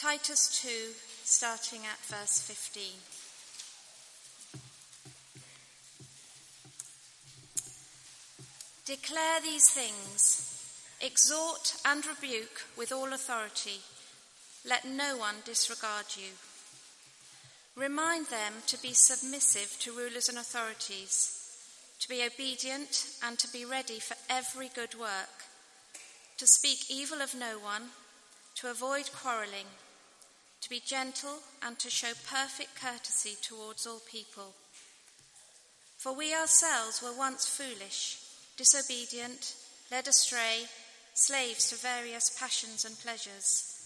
Titus 2, starting at verse 15. Declare these things, exhort and rebuke with all authority. Let no one disregard you. Remind them to be submissive to rulers and authorities, to be obedient and to be ready for every good work, to speak evil of no one, to avoid quarreling, to be gentle and to show perfect courtesy towards all people. For we ourselves were once foolish, disobedient, led astray, slaves to various passions and pleasures,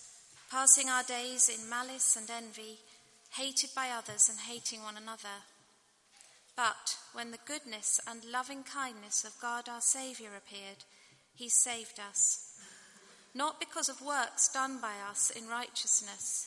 passing our days in malice and envy hated by others and hating one another. But when the goodness and loving kindness of God our Saviour appeared, he saved us, not because of works done by us in righteousness,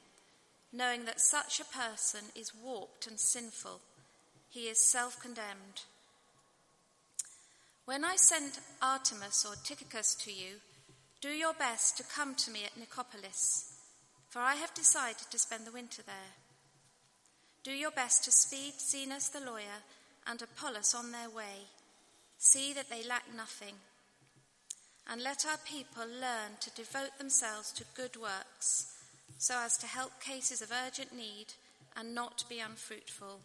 knowing that such a person is warped and sinful. He is self condemned. When I send Artemas or Tychicus to you, do your best to come to me at Nicopolis for I have decided to spend the winter there. Do your best to speed Zenas the lawyer and Apollos on their way. See that they lack nothing. And let our people learn to devote themselves to good works, so as to help cases of urgent need and not be unfruitful.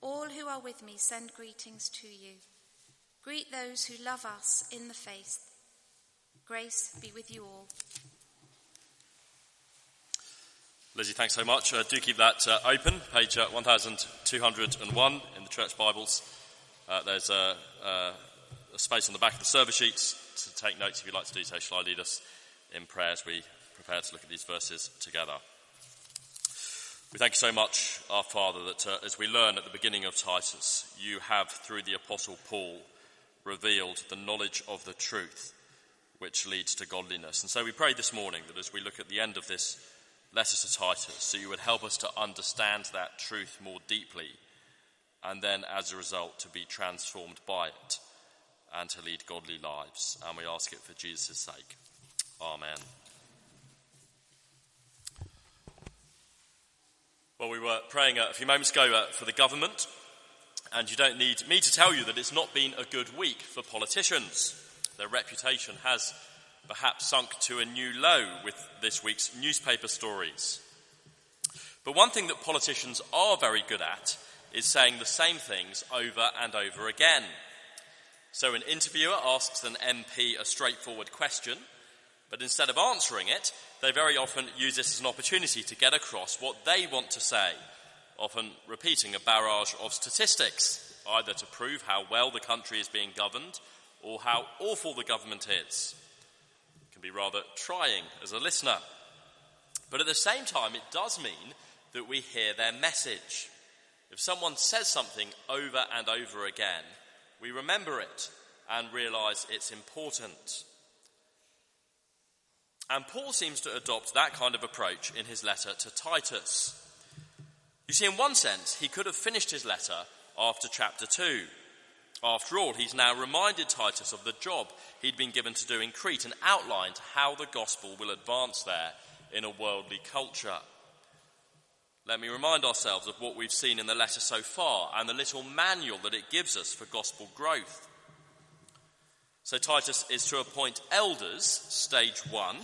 All who are with me send greetings to you. Greet those who love us in the faith. Grace be with you all. Lizzie, thanks so much. Uh, do keep that uh, open, page uh, 1201 in the church Bibles. Uh, there's a, a, space on the back of the service sheets to take notes if you'd like to do so. Shall I lead us in prayer as we prepare to look at these verses together? We thank you so much, our Father, that uh, as we learn at the beginning of Titus, you have, through the Apostle Paul, revealed the knowledge of the truth which leads to godliness. And so we pray this morning that as we look at the end of this letter to Titus, so you would help us to understand that truth more deeply, and then as a result to be transformed by it and to lead godly lives. And we ask it for Jesus' sake. Amen. Well, we were praying a few moments ago uh, for the government, and you don't need me to tell you that it's not been a good week for politicians. Their reputation has perhaps sunk to a new low with this week's newspaper stories. But one thing that politicians are very good at is saying the same things over and over again. So an interviewer asks an MP a straightforward question, but instead of answering it, they very often use this as an opportunity to get across what they want to say, often repeating a barrage of statistics, either to prove how well the country is being governed or how awful the government is It can be rather trying as a listener. But at the same time, it does mean that we hear their message. If someone says something over and over again, we remember it and realize it's important. And Paul seems to adopt that kind of approach in his letter to Titus. You see, in one sense, he could have finished his letter after chapter 2. After all, he's now reminded Titus of the job he'd been given to do in Crete and outlined how the gospel will advance there in a worldly culture. Let me remind ourselves of what we've seen in the letter so far and the little manual that it gives us for gospel growth. So, Titus is to appoint elders, stage one,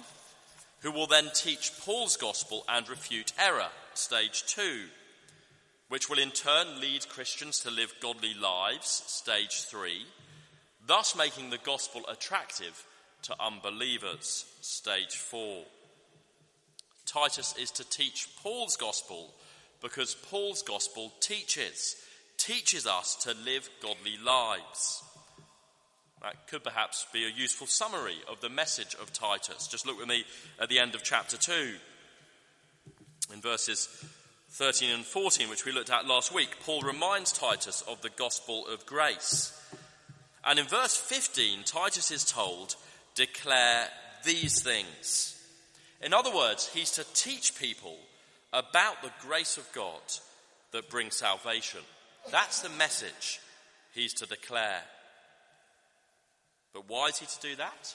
who will then teach Paul's gospel and refute error, stage two. which will in turn lead Christians to live godly lives, stage three, thus making the gospel attractive to unbelievers, stage four. Titus is to teach Paul's gospel because Paul's gospel teaches, teaches us to live godly lives. That could perhaps be a useful summary of the message of Titus. Just look with me at the end of chapter 2. In verses 13 and 14, which we looked at last week, Paul reminds Titus of the gospel of grace. And in verse 15, Titus is told, declare these things. In other words, he's to teach people about the grace of God that brings salvation. That's the message he's to declare. But why is he to do that?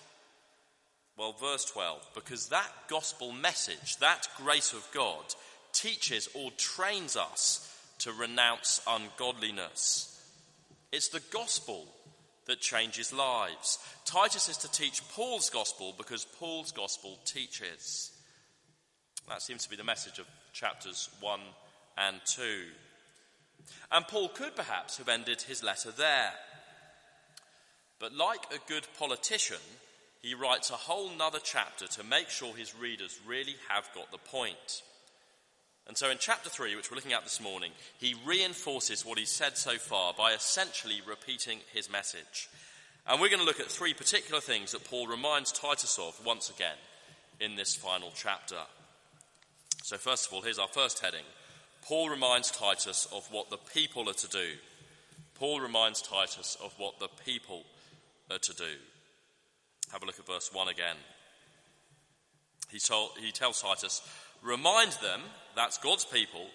Well, verse 12, because that gospel message, that grace of God, teaches or trains us to renounce ungodliness. It's the gospel that changes lives. Titus is to teach Paul's gospel because Paul's gospel teaches. That seems to be the message of chapters 1 and 2. And Paul could perhaps have ended his letter there. But like a good politician, he writes a whole nother chapter to make sure his readers really have got the point. And so in chapter 3, which we're looking at this morning, he reinforces what he's said so far by essentially repeating his message. And we're going to look at three particular things that Paul reminds Titus of once again in this final chapter. So, first of all, here's our first heading Paul reminds Titus of what the people are to do. Paul reminds Titus of what the people Uh, to do. Have a look at verse 1 again. He, told, he tells Titus, Remind them, that's God's people,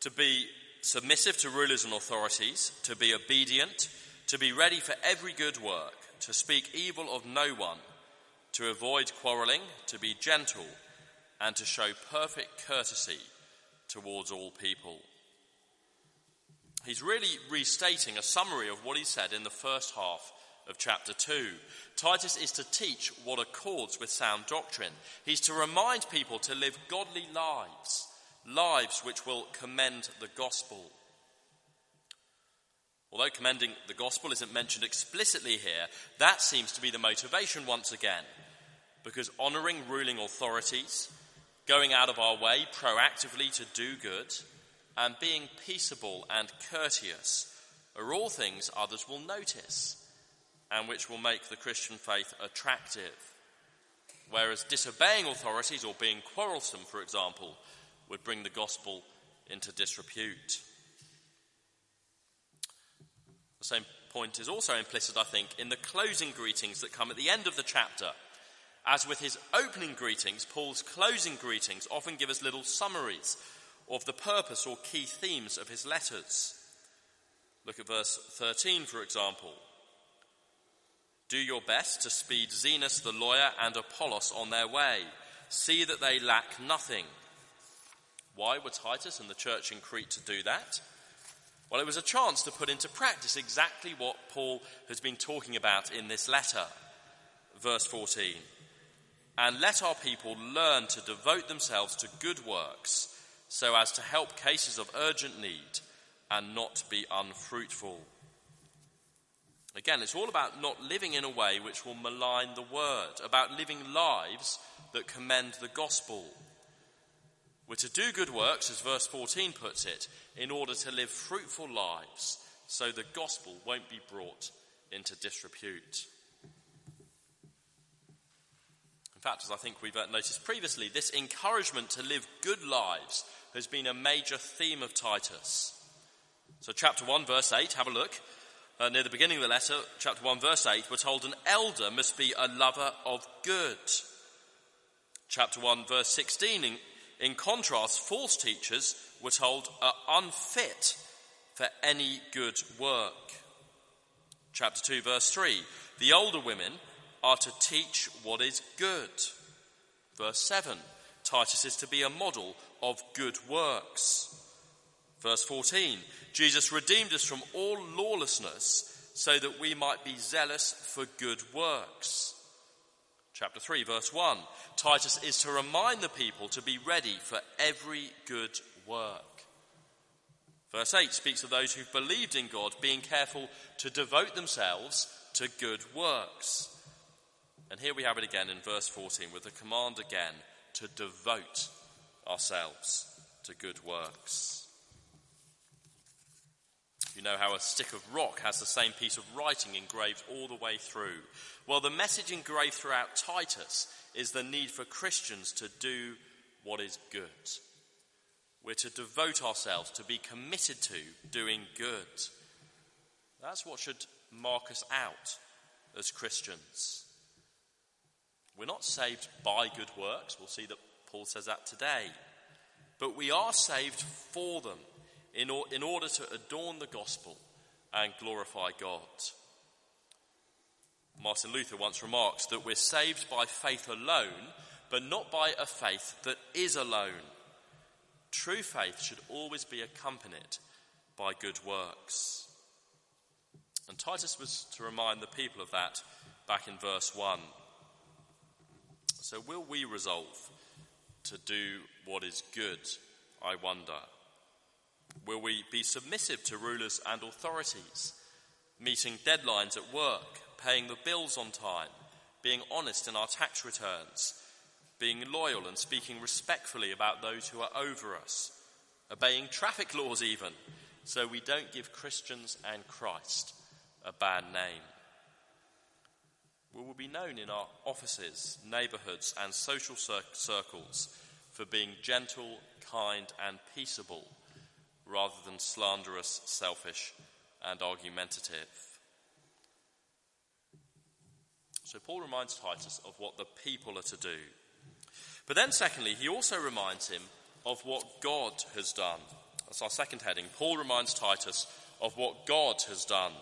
to be submissive to rulers and authorities, to be obedient, to be ready for every good work, to speak evil of no one, to avoid quarreling, to be gentle, and to show perfect courtesy towards all people. He's really restating a summary of what he said in the first half of chapter 2. Titus is to teach what accords with sound doctrine. He's to remind people to live godly lives, lives which will commend the gospel. Although commending the gospel isn't mentioned explicitly here, that seems to be the motivation once again. Because honouring ruling authorities, going out of our way proactively to do good, and being peaceable and courteous are all things others will notice and which will make the Christian faith attractive. Whereas disobeying authorities or being quarrelsome, for example, would bring the gospel into disrepute. The same point is also implicit, I think, in the closing greetings that come at the end of the chapter. As with his opening greetings, Paul's closing greetings often give us little summaries of the purpose or key themes of his letters. Look at verse 13, for example. Do your best to speed Zenas the lawyer and Apollos on their way. See that they lack nothing. Why were Titus and the church in Crete to do that? Well, it was a chance to put into practice exactly what Paul has been talking about in this letter. Verse 14. And let our people learn to devote themselves to good works so as to help cases of urgent need and not be unfruitful. Again, it's all about not living in a way which will malign the word, about living lives that commend the gospel. We're to do good works, as verse 14 puts it, in order to live fruitful lives so the gospel won't be brought into disrepute. In fact, as I think we've uh, noticed previously, this encouragement to live good lives has been a major theme of Titus. So, chapter 1, verse 8, have a look uh, near the beginning of the letter, chapter 1, verse 8, we're told an elder must be a lover of good. Chapter 1, verse 16, in, in contrast, false teachers were told are unfit for any good work. Chapter 2, verse 3, the older women are to teach what is good. Verse 7, Titus is to be a model of good works. Verse 14 Jesus redeemed us from all lawlessness so that we might be zealous for good works. Chapter 3, verse 1 Titus is to remind the people to be ready for every good work. Verse 8 speaks of those who've believed in God being careful to devote themselves to good works. And here we have it again in verse 14 with the command again to devote ourselves to good works. You know how a stick of rock has the same piece of writing engraved all the way through. Well, the message engraved throughout Titus is the need for Christians to do what is good. We're to devote ourselves, to be committed to doing good. That's what should mark us out as Christians. We're not saved by good works. We'll see that Paul says that today. But we are saved for them in, or, in order to adorn the gospel and glorify God. Martin Luther once remarks that we're saved by faith alone, but not by a faith that is alone. True faith should always be accompanied by good works. And Titus was to remind the people of that back in verse 1. So, will we resolve to do what is good, I wonder? Will we be submissive to rulers and authorities, meeting deadlines at work, paying the bills on time, being honest in our tax returns, being loyal and speaking respectfully about those who are over us, obeying traffic laws even, so we don't give Christians and Christ a bad name? We will be known in our offices, neighbourhoods, and social cir- circles for being gentle, kind, and peaceable rather than slanderous, selfish, and argumentative. So, Paul reminds Titus of what the people are to do. But then, secondly, he also reminds him of what God has done. That's our second heading. Paul reminds Titus of what God has done.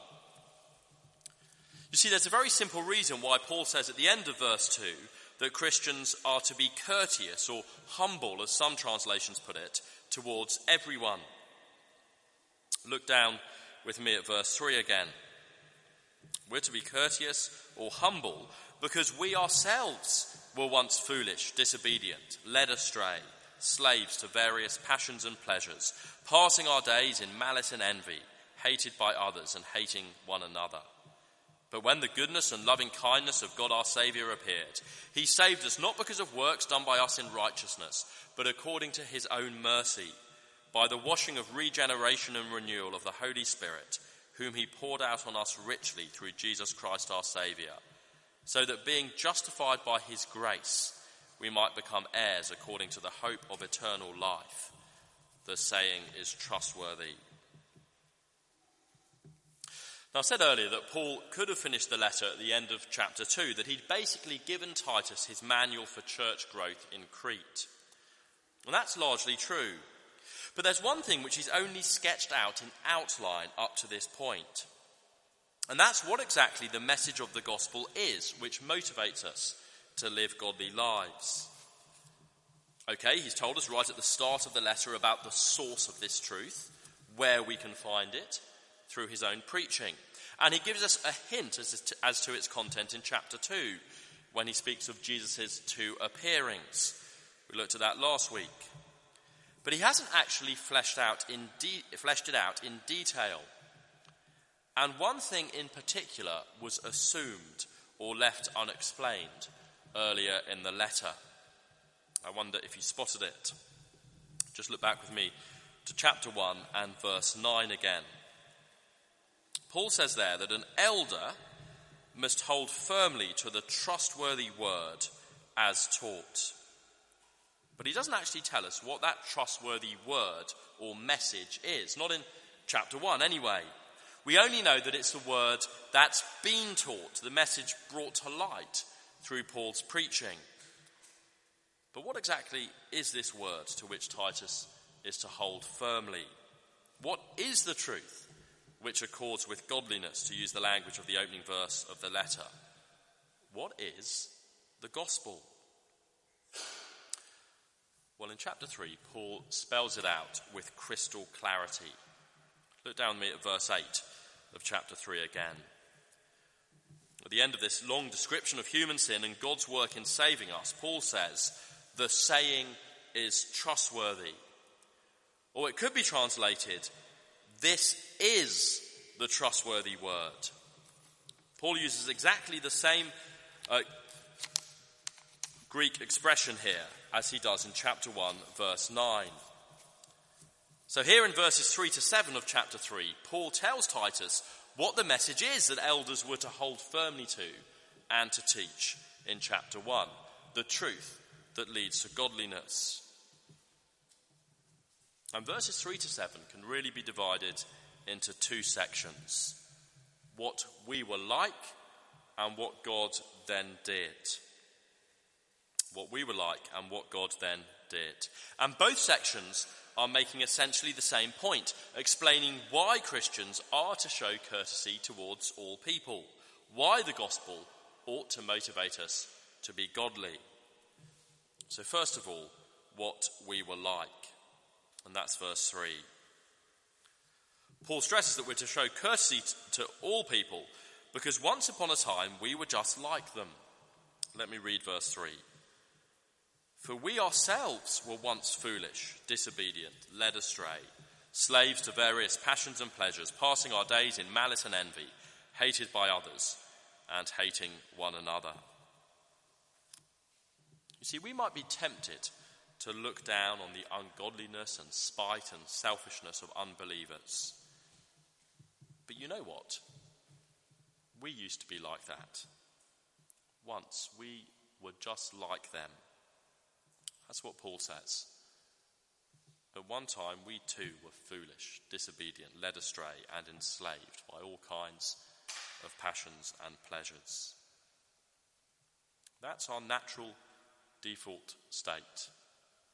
You see, there's a very simple reason why Paul says at the end of verse 2 that Christians are to be courteous or humble, as some translations put it, towards everyone. Look down with me at verse 3 again. We're to be courteous or humble because we ourselves were once foolish, disobedient, led astray, slaves to various passions and pleasures, passing our days in malice and envy, hated by others and hating one another. But when the goodness and loving kindness of God our Saviour appeared, He saved us not because of works done by us in righteousness, but according to His own mercy, by the washing of regeneration and renewal of the Holy Spirit, whom He poured out on us richly through Jesus Christ our Saviour, so that being justified by His grace, we might become heirs according to the hope of eternal life. The saying is trustworthy. Now, I said earlier that Paul could have finished the letter at the end of chapter 2, that he'd basically given Titus his manual for church growth in Crete. And that's largely true. But there's one thing which he's only sketched out in outline up to this point. And that's what exactly the message of the gospel is, which motivates us to live godly lives. Okay, he's told us right at the start of the letter about the source of this truth, where we can find it, through his own preaching. And he gives us a hint as to, as to its content in chapter 2 when he speaks of Jesus' two appearings. We looked at that last week. But he hasn't actually fleshed, out in de- fleshed it out in detail. And one thing in particular was assumed or left unexplained earlier in the letter. I wonder if you spotted it. Just look back with me to chapter 1 and verse 9 again. Paul says there that an elder must hold firmly to the trustworthy word as taught. But he doesn't actually tell us what that trustworthy word or message is, not in chapter 1 anyway. We only know that it's the word that's been taught, the message brought to light through Paul's preaching. But what exactly is this word to which Titus is to hold firmly? What is the truth? which accords with godliness, to use the language of the opening verse of the letter. What is the gospel? Well, in chapter 3, Paul spells it out with crystal clarity. Look down me at verse 8 of chapter 3 again. At the end of this long description of human sin and God's work in saving us, Paul says, The saying is trustworthy. Or it could be translated, This is the trustworthy word. Paul uses exactly the same uh, Greek expression here as he does in chapter 1, verse 9. So, here in verses 3 to 7 of chapter 3, Paul tells Titus what the message is that elders were to hold firmly to and to teach in chapter 1 the truth that leads to godliness. And verses 3 to 7 can really be divided into two sections what we were like and what God then did. What we were like and what God then did. And both sections are making essentially the same point, explaining why Christians are to show courtesy towards all people, why the gospel ought to motivate us to be godly. So, first of all, what we were like. And that's verse 3. Paul stresses that we're to show courtesy to all people because once upon a time we were just like them. Let me read verse 3. For we ourselves were once foolish, disobedient, led astray, slaves to various passions and pleasures, passing our days in malice and envy, hated by others, and hating one another. You see, we might be tempted to look down on the ungodliness and spite and selfishness of unbelievers. But you know what? We used to be like that. Once we were just like them. That's what Paul says. At one time, we too were foolish, disobedient, led astray, and enslaved by all kinds of passions and pleasures. That's our natural default state.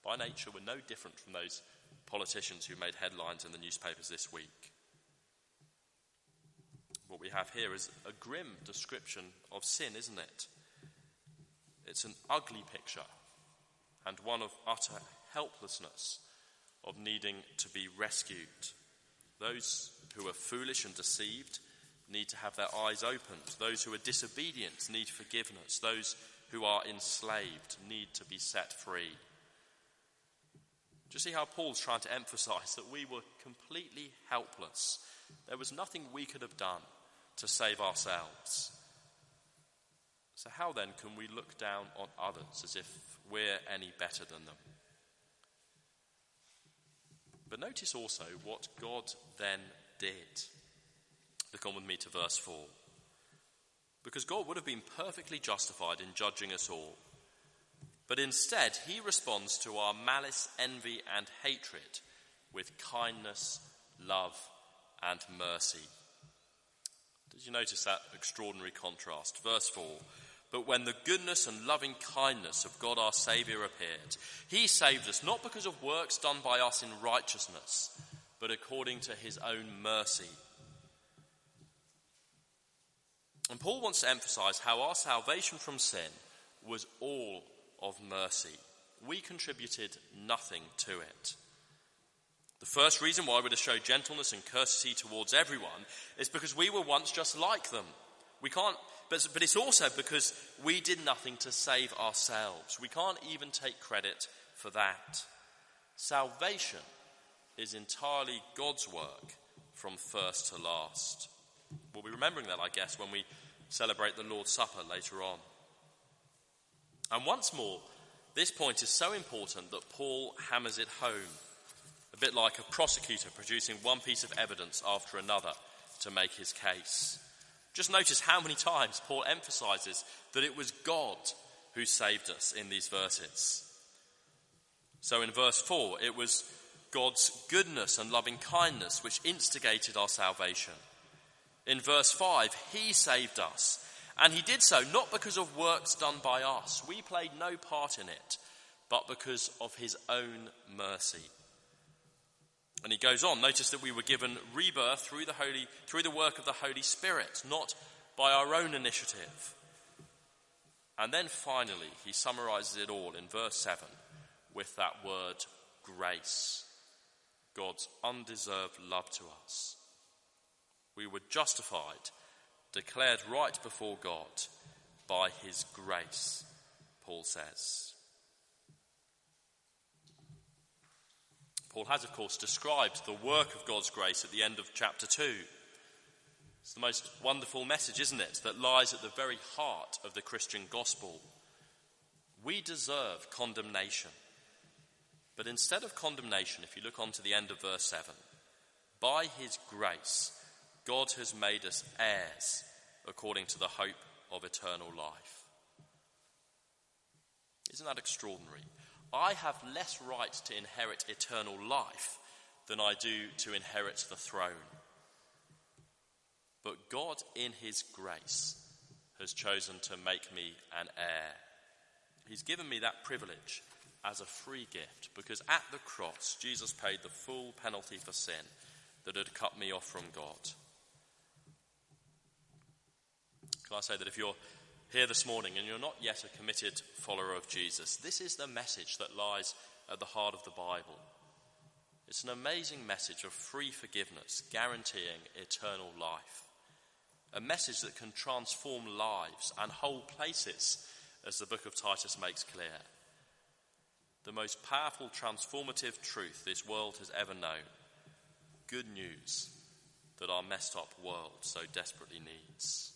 By nature, we're no different from those politicians who made headlines in the newspapers this week. What we have here is a grim description of sin, isn't it? It's an ugly picture and one of utter helplessness, of needing to be rescued. Those who are foolish and deceived need to have their eyes opened. Those who are disobedient need forgiveness. Those who are enslaved need to be set free. Do you see how Paul's trying to emphasize that we were completely helpless? There was nothing we could have done to save ourselves. So, how then can we look down on others as if we're any better than them? But notice also what God then did. On with me to verse 4. Because God would have been perfectly justified in judging us all. But instead, he responds to our malice, envy, and hatred with kindness, love, and mercy. Did you notice that extraordinary contrast? Verse 4 But when the goodness and loving kindness of God our Saviour appeared, he saved us not because of works done by us in righteousness, but according to his own mercy and Paul wants to emphasize how our salvation from sin was all of mercy. We contributed nothing to it. The first reason why we're to show gentleness and courtesy towards everyone is because we were once just like them. We can't, but, but it's also because we did nothing to save ourselves. We can't even take credit for that. Salvation is entirely God's work from first to last. We'll be remembering that, I guess, when we celebrate the Lord's Supper later on. And once more, this point is so important that Paul hammers it home, a bit like a prosecutor producing one piece of evidence after another to make his case. Just notice how many times Paul emphasizes that it was God who saved us in these verses. So in verse 4, it was God's goodness and loving kindness which instigated our salvation. In verse 5, he saved us. And he did so not because of works done by us. We played no part in it, but because of his own mercy. And he goes on, notice that we were given rebirth through the holy through the work of the Holy Spirit, not by our own initiative. And then finally, he summarizes it all in verse 7 with that word grace. God's undeserved love to us. We were justified, declared right before God by his grace, Paul says. Paul has, of course, described the work of God's grace at the end of chapter 2. It's the most wonderful message, isn't it, that lies at the very heart of the Christian gospel. We deserve condemnation. But instead of condemnation, if you look on to the end of verse 7, by his grace, God has made us heirs according to the hope of eternal life. Isn't that extraordinary? I have less right to inherit eternal life than I do to inherit the throne. But God, in His grace, has chosen to make me an heir. He's given me that privilege as a free gift because at the cross, Jesus paid the full penalty for sin that had cut me off from God. Can I say that if you're here this morning and you're not yet a committed follower of Jesus, this is the message that lies at the heart of the Bible. It's an amazing message of free forgiveness, guaranteeing eternal life. A message that can transform lives and whole places, as the book of Titus makes clear. The most powerful transformative truth this world has ever known. Good news that our messed up world so desperately needs.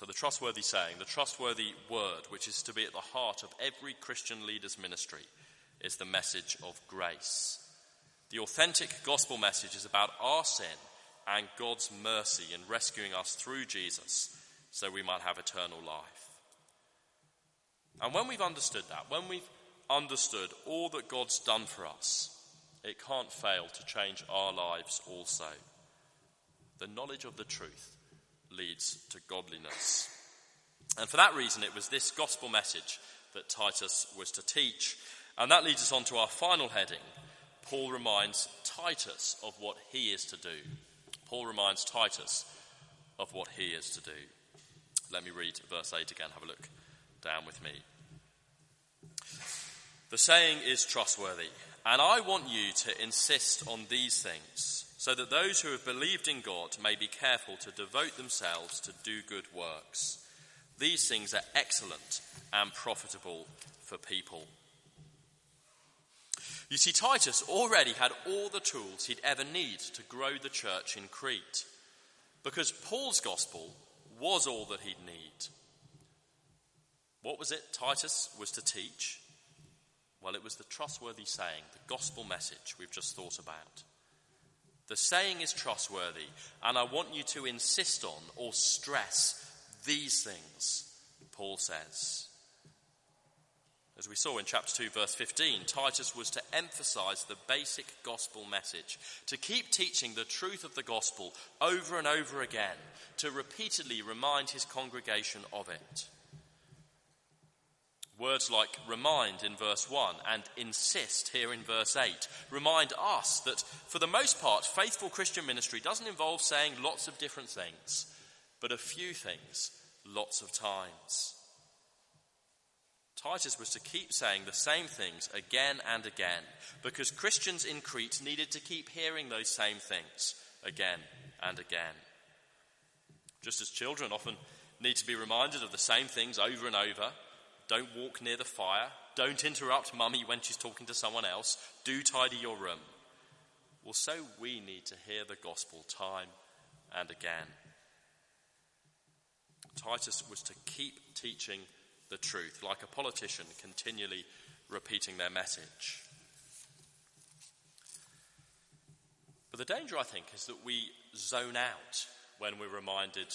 So, the trustworthy saying, the trustworthy word, which is to be at the heart of every Christian leader's ministry, is the message of grace. The authentic gospel message is about our sin and God's mercy in rescuing us through Jesus so we might have eternal life. And when we've understood that, when we've understood all that God's done for us, it can't fail to change our lives also. The knowledge of the truth leads to godliness. And for that reason, it was this gospel message that Titus was to teach. And that leads us on to our final heading. Paul reminds Titus of what he is to do. Paul reminds Titus of what he is to do. Let me read verse 8 again. Have a look down with me. The saying is trustworthy, and I want you to insist on these things so that those who have believed in God may be careful to devote themselves to do good works. These things are excellent and profitable for people. You see, Titus already had all the tools he'd ever need to grow the church in Crete, because Paul's gospel was all that he'd need. What was it Titus was to teach? Well, it was the trustworthy saying, the gospel message we've just thought about. The saying is trustworthy, and I want you to insist on or stress these things, Paul says. As we saw in chapter 2, verse 15, Titus was to emphasize the basic gospel message, to keep teaching the truth of the gospel over and over again, to repeatedly remind his congregation of it. Words like remind in verse 1 and insist here in verse 8 remind us that, for the most part, faithful Christian ministry doesn't involve saying lots of different things, but a few things lots of times. Titus was to keep saying the same things again and again because Christians in Crete needed to keep hearing those same things again and again. Just as children often need to be reminded of the same things over and over don't walk near the fire. Don't interrupt mummy when she's talking to someone else. Do tidy your room. Well, so we need to hear the gospel time and again. Titus was to keep teaching the truth, like a politician continually repeating their message. But the danger, I think, is that we zone out when we're reminded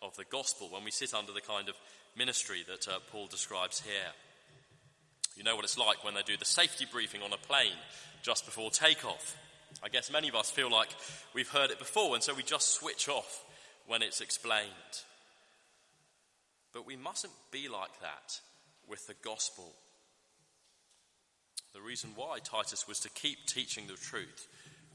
of the gospel, when we sit under the kind of ministry that uh, Paul describes here. You know what it's like when they do the safety briefing on a plane just before takeoff. I guess many of us feel like we've heard it before, and so we just switch off when it's explained. But we mustn't be like that with the gospel. The reason why Titus was to keep teaching the truth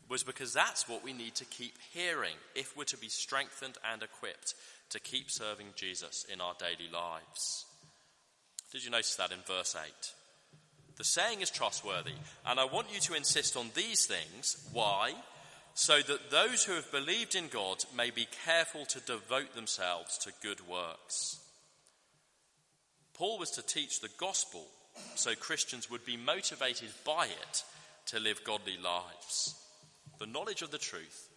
was because that's what we need to keep hearing if we're to be strengthened and equipped to keep serving Jesus in our daily lives. Did you notice that in verse 8? The saying is trustworthy, and I want you to insist on these things. Why? So that those who have believed in God may be careful to devote themselves to good works. Paul was to teach the gospel so Christians would be motivated by it to live godly lives. The knowledge of the truth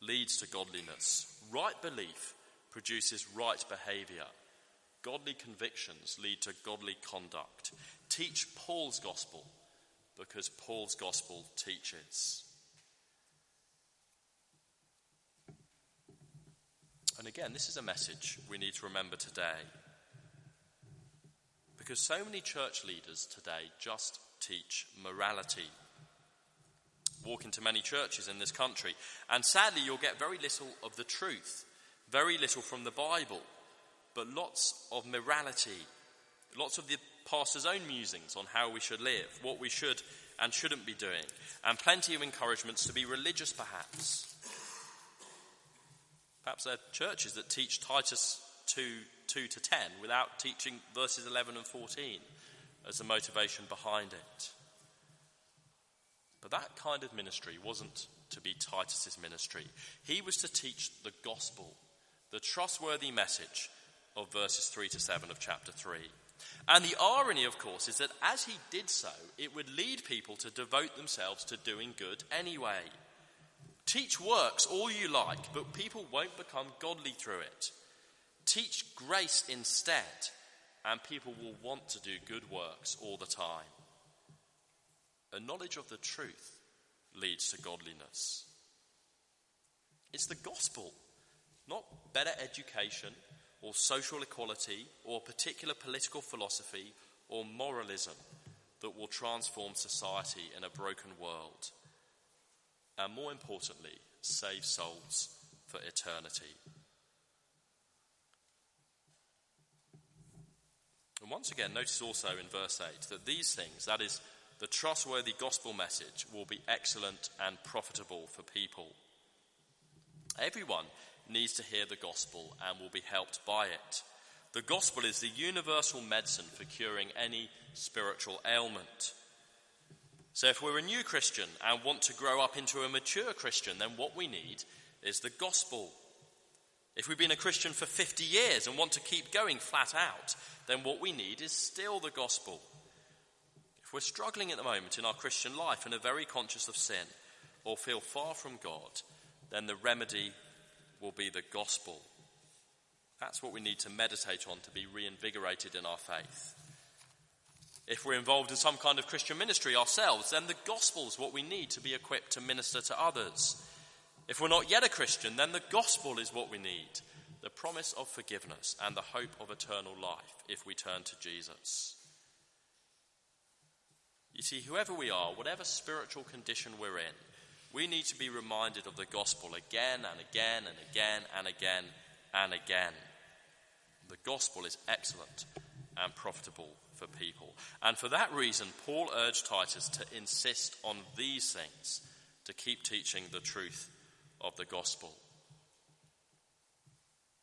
leads to godliness. Right belief produces right behavior. Godly convictions lead to godly conduct. Teach Paul's gospel because Paul's gospel teaches. And again, this is a message we need to remember today. Because so many church leaders today just teach morality. Walk into many churches in this country, and sadly, you'll get very little of the truth, very little from the Bible, but lots of morality, lots of the pastor's own musings on how we should live, what we should and shouldn't be doing, and plenty of encouragements to be religious, perhaps. Perhaps there are churches that teach Titus 2, 2 to 10 without teaching verses 11 and 14 as the motivation behind it. But that kind of ministry wasn't to be Titus's ministry. He was to teach the gospel, the trustworthy message of verses 3 to 7 of chapter 3. And the irony, of course, is that as he did so, it would lead people to devote themselves to doing good anyway. Teach works all you like, but people won't become godly through it. Teach grace instead, and people will want to do good works all the time. A knowledge of the truth leads to godliness. It's the gospel, not better education or social equality or particular political philosophy or moralism that will transform society in a broken world and more importantly, save souls for eternity. And once again, notice also in verse 8 that these things, that is, the trustworthy gospel message, will be excellent and profitable for people. Everyone needs to hear the gospel and will be helped by it. The gospel is the universal medicine for curing any spiritual ailment. So, if we're a new Christian and want to grow up into a mature Christian, then what we need is the gospel. If we've been a Christian for 50 years and want to keep going flat out, then what we need is still the gospel. If we're struggling at the moment in our Christian life and are very conscious of sin or feel far from God, then the remedy will be the gospel. That's what we need to meditate on to be reinvigorated in our faith. If we're involved in some kind of Christian ministry ourselves, then the gospel is what we need to be equipped to minister to others. If we're not yet a Christian, then the gospel is what we need the promise of forgiveness and the hope of eternal life if we turn to Jesus. You see, whoever we are, whatever spiritual condition we're in, we need to be reminded of the gospel again and again and again and again and again. The gospel is excellent and profitable for people. And for that reason, Paul urged Titus to insist on these things, to keep teaching the truth of the gospel.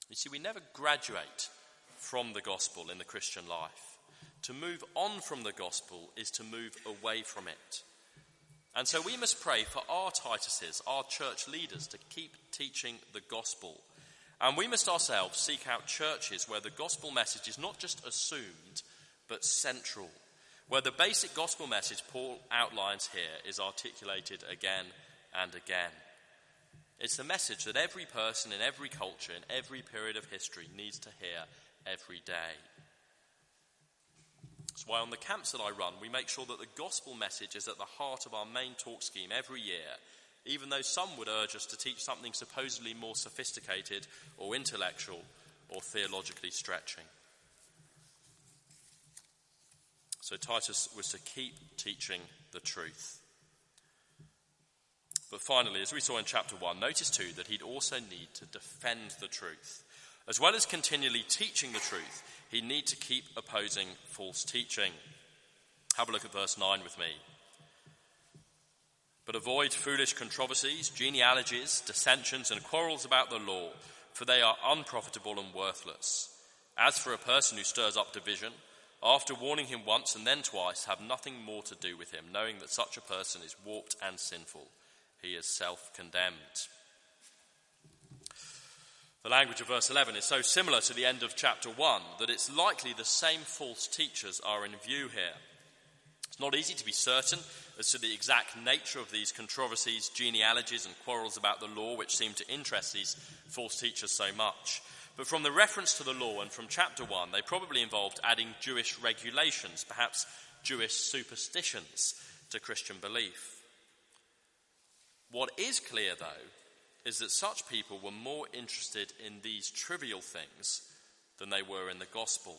You see, we never graduate from the gospel in the Christian life. To move on from the gospel is to move away from it. And so we must pray for our Tituses, our church leaders, to keep teaching the gospel. And we must ourselves seek out churches where the gospel message is not just assumed, but central, where the basic gospel message Paul outlines here is articulated again and again. It's the message that every person in every culture, in every period of history, needs to hear every day. That's why on the camps that I run, we make sure that the gospel message is at the heart of our main talk scheme every year, even though some would urge us to teach something supposedly more sophisticated or intellectual or theologically stretching. So Titus was to keep teaching the truth. But finally, as we saw in chapter 1, notice too that he'd also need to defend the truth. As well as continually teaching the truth, he'd need to keep opposing false teaching. Have a look at verse 9 with me. But avoid foolish controversies, genealogies, dissensions, and quarrels about the law, for they are unprofitable and worthless. As for a person who stirs up division, after warning him once and then twice, have nothing more to do with him, knowing that such a person is warped and sinful. He is self condemned. The language of verse 11 is so similar to the end of chapter 1 that it's likely the same false teachers are in view here. It's not easy to be certain as to the exact nature of these controversies, genealogies, and quarrels about the law which seem to interest these false teachers so much. But from the reference to the law and from chapter 1, they probably involved adding Jewish regulations, perhaps Jewish superstitions to Christian belief. What is clear, though, is that such people were more interested in these trivial things than they were in the gospel.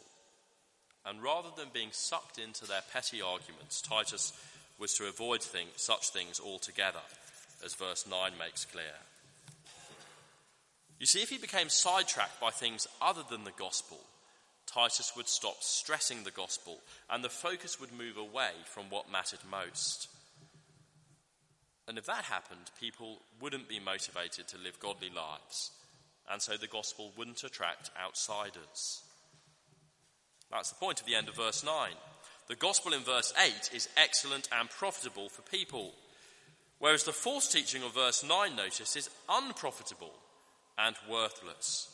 And rather than being sucked into their petty arguments, Titus was to avoid thing, such things altogether, as verse 9 makes clear. You see, if he became sidetracked by things other than the gospel, Titus would stop stressing the gospel and the focus would move away from what mattered most. And if that happened, people wouldn't be motivated to live godly lives, and so the gospel wouldn't attract outsiders. That's the point of the end of verse 9. The gospel in verse 8 is excellent and profitable for people, whereas the false teaching of verse 9, notice, is unprofitable and worthless.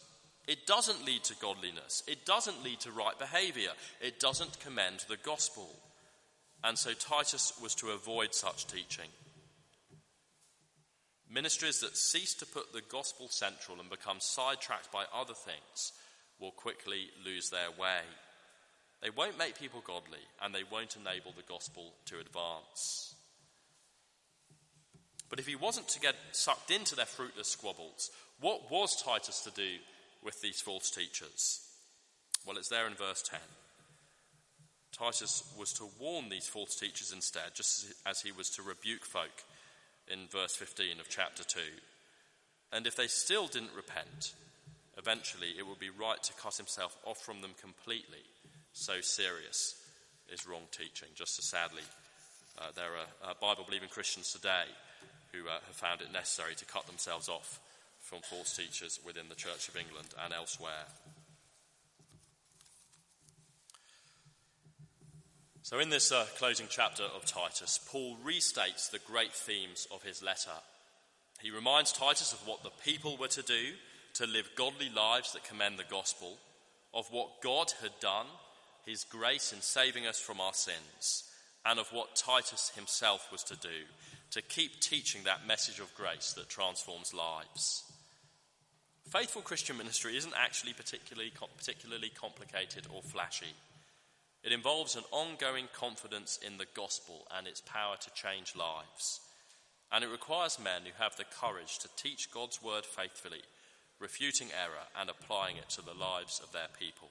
It doesn't lead to godliness. It doesn't lead to right behavior. It doesn't commend the gospel. And so Titus was to avoid such teaching. Ministries that cease to put the gospel central and become sidetracked by other things will quickly lose their way. They won't make people godly and they won't enable the gospel to advance. But if he wasn't to get sucked into their fruitless squabbles, what was Titus to do with these false teachers? Well, it's there in verse 10. Titus was to warn these false teachers instead, just as he was to rebuke folk in verse 15 of chapter 2. And if they still didn't repent, eventually it would be right to cut himself off from them completely. So serious is wrong teaching. Just as sadly, uh, there are uh, Bible believing Christians today who uh, have found it necessary to cut themselves off from false teachers within the Church of England and elsewhere. So, in this uh, closing chapter of Titus, Paul restates the great themes of his letter. He reminds Titus of what the people were to do to live godly lives that commend the gospel, of what God had done, his grace in saving us from our sins, and of what Titus himself was to do to keep teaching that message of grace that transforms lives. Faithful Christian ministry isn't actually particularly, particularly complicated or flashy. It involves an ongoing confidence in the gospel and its power to change lives. And it requires men who have the courage to teach God's word faithfully, refuting error and applying it to the lives of their people.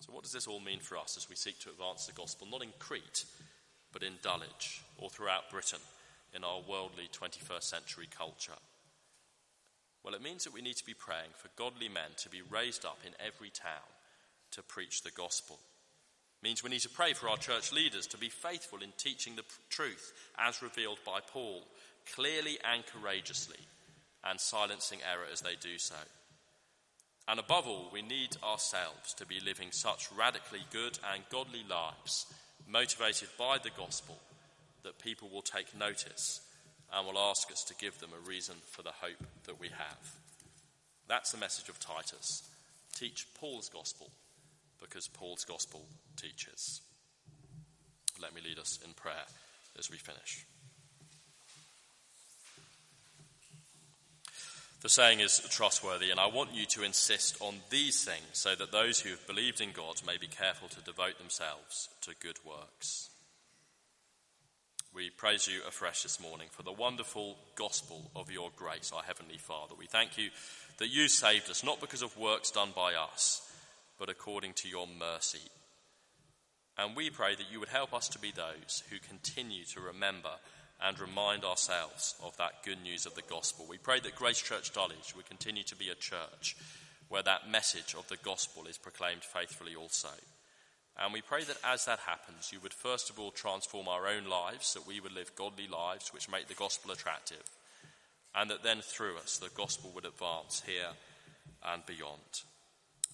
So, what does this all mean for us as we seek to advance the gospel, not in Crete, but in Dulwich or throughout Britain in our worldly 21st century culture? Well, it means that we need to be praying for godly men to be raised up in every town to preach the gospel. It means we need to pray for our church leaders to be faithful in teaching the truth as revealed by Paul, clearly and courageously, and silencing error as they do so. And above all, we need ourselves to be living such radically good and godly lives, motivated by the gospel, that people will take notice and will ask us to give them a reason for the hope that we have. That's the message of Titus. Teach Paul's gospel because Paul's gospel teaches. Let me lead us in prayer as we finish. The saying is trustworthy, and I want you to insist on these things so that those who have believed in God may be careful to devote themselves to good works. We praise you afresh this morning for the wonderful gospel of your grace, our Heavenly Father. We thank you that you saved us, not because of works done by us, but according to your mercy. And we pray that you would help us to be those who continue to remember and remind ourselves of that good news of the gospel. We pray that Grace Church Dulwich would continue to be a church where that message of the gospel is proclaimed faithfully also. And we pray that as that happens, you would first of all transform our own lives, that we would live godly lives which make the gospel attractive, and that then through us the gospel would advance here and beyond.